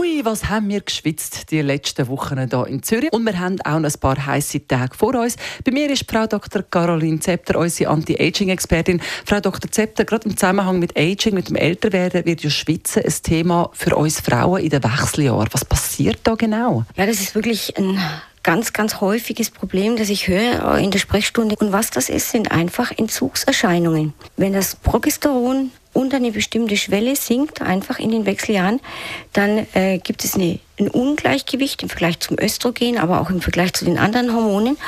Ui, was haben wir geschwitzt die letzten Wochen hier in Zürich. Und wir haben auch ein paar heiße Tage vor uns. Bei mir ist Frau Dr. Caroline Zepter, unsere Anti-Aging-Expertin. Frau Dr. Zepter, gerade im Zusammenhang mit Aging, mit dem Älterwerden, wird ja Schwitzen ein Thema für uns Frauen in den Wechseljahren. Was passiert da genau? Ja, das ist wirklich ein ganz, ganz häufiges Problem, das ich höre in der Sprechstunde. Und was das ist, sind einfach Entzugserscheinungen. Wenn das Progesteron unter eine bestimmte Schwelle sinkt, einfach in den Wechseljahren, dann äh, gibt es eine, ein Ungleichgewicht im Vergleich zum Östrogen, aber auch im Vergleich zu den anderen Hormonen.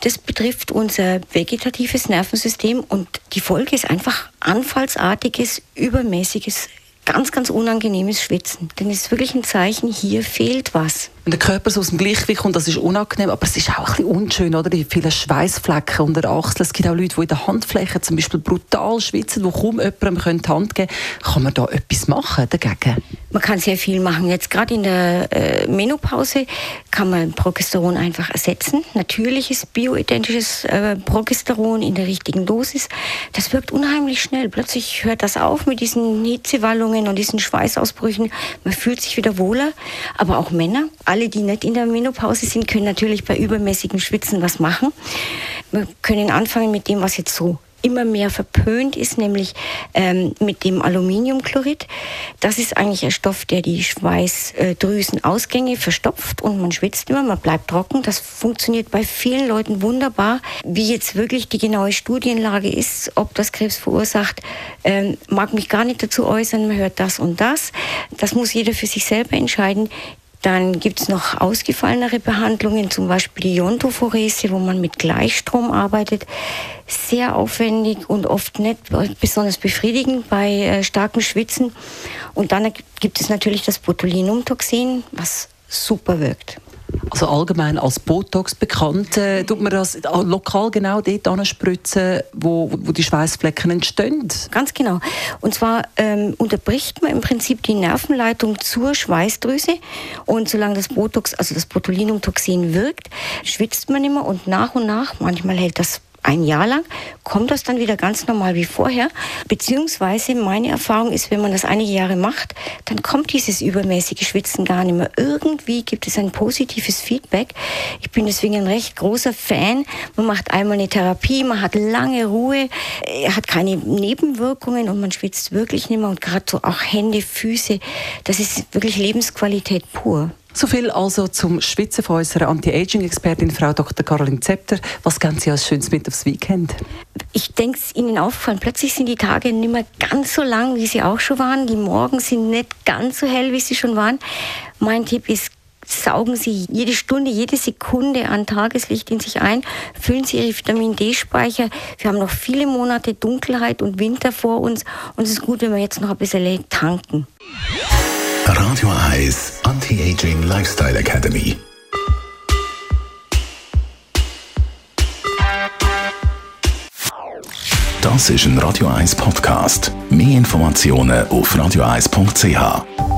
Das betrifft unser vegetatives Nervensystem und die Folge ist einfach anfallsartiges, übermäßiges ganz, ganz unangenehmes Schwitzen. Denn es ist wirklich ein Zeichen, hier fehlt was. Wenn der Körper so aus dem Gleichgewicht kommt, das ist unangenehm, aber es ist auch ein bisschen unschön, oder? Die vielen Schweißflecken unter der Achsel. Es gibt auch Leute, die in der Handfläche zum Beispiel brutal schwitzen, wo kaum jemandem die Hand geben können. Kann man da etwas machen dagegen? Man kann sehr viel machen. Jetzt gerade in der äh, Menopause kann man Progesteron einfach ersetzen. Natürliches, bioidentisches äh, Progesteron in der richtigen Dosis. Das wirkt unheimlich schnell. Plötzlich hört das auf mit diesen Hitzewallungen und diesen Schweißausbrüchen. Man fühlt sich wieder wohler. Aber auch Männer alle, die nicht in der Menopause sind, können natürlich bei übermäßigem Schwitzen was machen. Wir können anfangen mit dem, was jetzt so immer mehr verpönt ist, nämlich ähm, mit dem Aluminiumchlorid. Das ist eigentlich ein Stoff, der die Schweißdrüsenausgänge verstopft und man schwitzt immer, man bleibt trocken. Das funktioniert bei vielen Leuten wunderbar. Wie jetzt wirklich die genaue Studienlage ist, ob das Krebs verursacht, ähm, mag mich gar nicht dazu äußern. Man hört das und das. Das muss jeder für sich selber entscheiden. Dann gibt es noch ausgefallenere Behandlungen, zum Beispiel die Iontophorese, wo man mit Gleichstrom arbeitet. Sehr aufwendig und oft nicht besonders befriedigend bei äh, starkem Schwitzen. Und dann gibt es natürlich das Botulinumtoxin, was super wirkt also allgemein als Botox bekannt, äh, tut man das lokal genau dort anspritzen, wo, wo die Schweißflecken entstehen? Ganz genau. Und zwar ähm, unterbricht man im Prinzip die Nervenleitung zur Schweißdrüse und solange das Botox, also das Botulinumtoxin wirkt, schwitzt man immer und nach und nach, manchmal hält das ein Jahr lang, kommt das dann wieder ganz normal wie vorher. Beziehungsweise meine Erfahrung ist, wenn man das einige Jahre macht, dann kommt dieses übermäßige Schwitzen gar nicht mehr. Irgendwie gibt es ein positives Feedback. Ich bin deswegen ein recht großer Fan. Man macht einmal eine Therapie, man hat lange Ruhe, hat keine Nebenwirkungen und man schwitzt wirklich nicht mehr. Und gerade so auch Hände, Füße, das ist wirklich Lebensqualität pur. So viel also zum Schwitzen von unserer Anti-Aging-Expertin Frau Dr. Caroline Zepter. Was geben Sie als Schönes mit aufs Weekend? Ich denke, es Ihnen aufgefallen, plötzlich sind die Tage nicht mehr ganz so lang, wie sie auch schon waren. Die Morgen sind nicht ganz so hell, wie sie schon waren. Mein Tipp ist, saugen Sie jede Stunde, jede Sekunde an Tageslicht in sich ein, füllen Sie Ihre Vitamin D-Speicher. Wir haben noch viele Monate Dunkelheit und Winter vor uns und es ist gut, wenn wir jetzt noch ein bisschen tanken. Radio Eyes Anti-Aging Lifestyle Academy. Das ist ein Radio 1 Podcast. Mehr Informationen auf radio1.ch.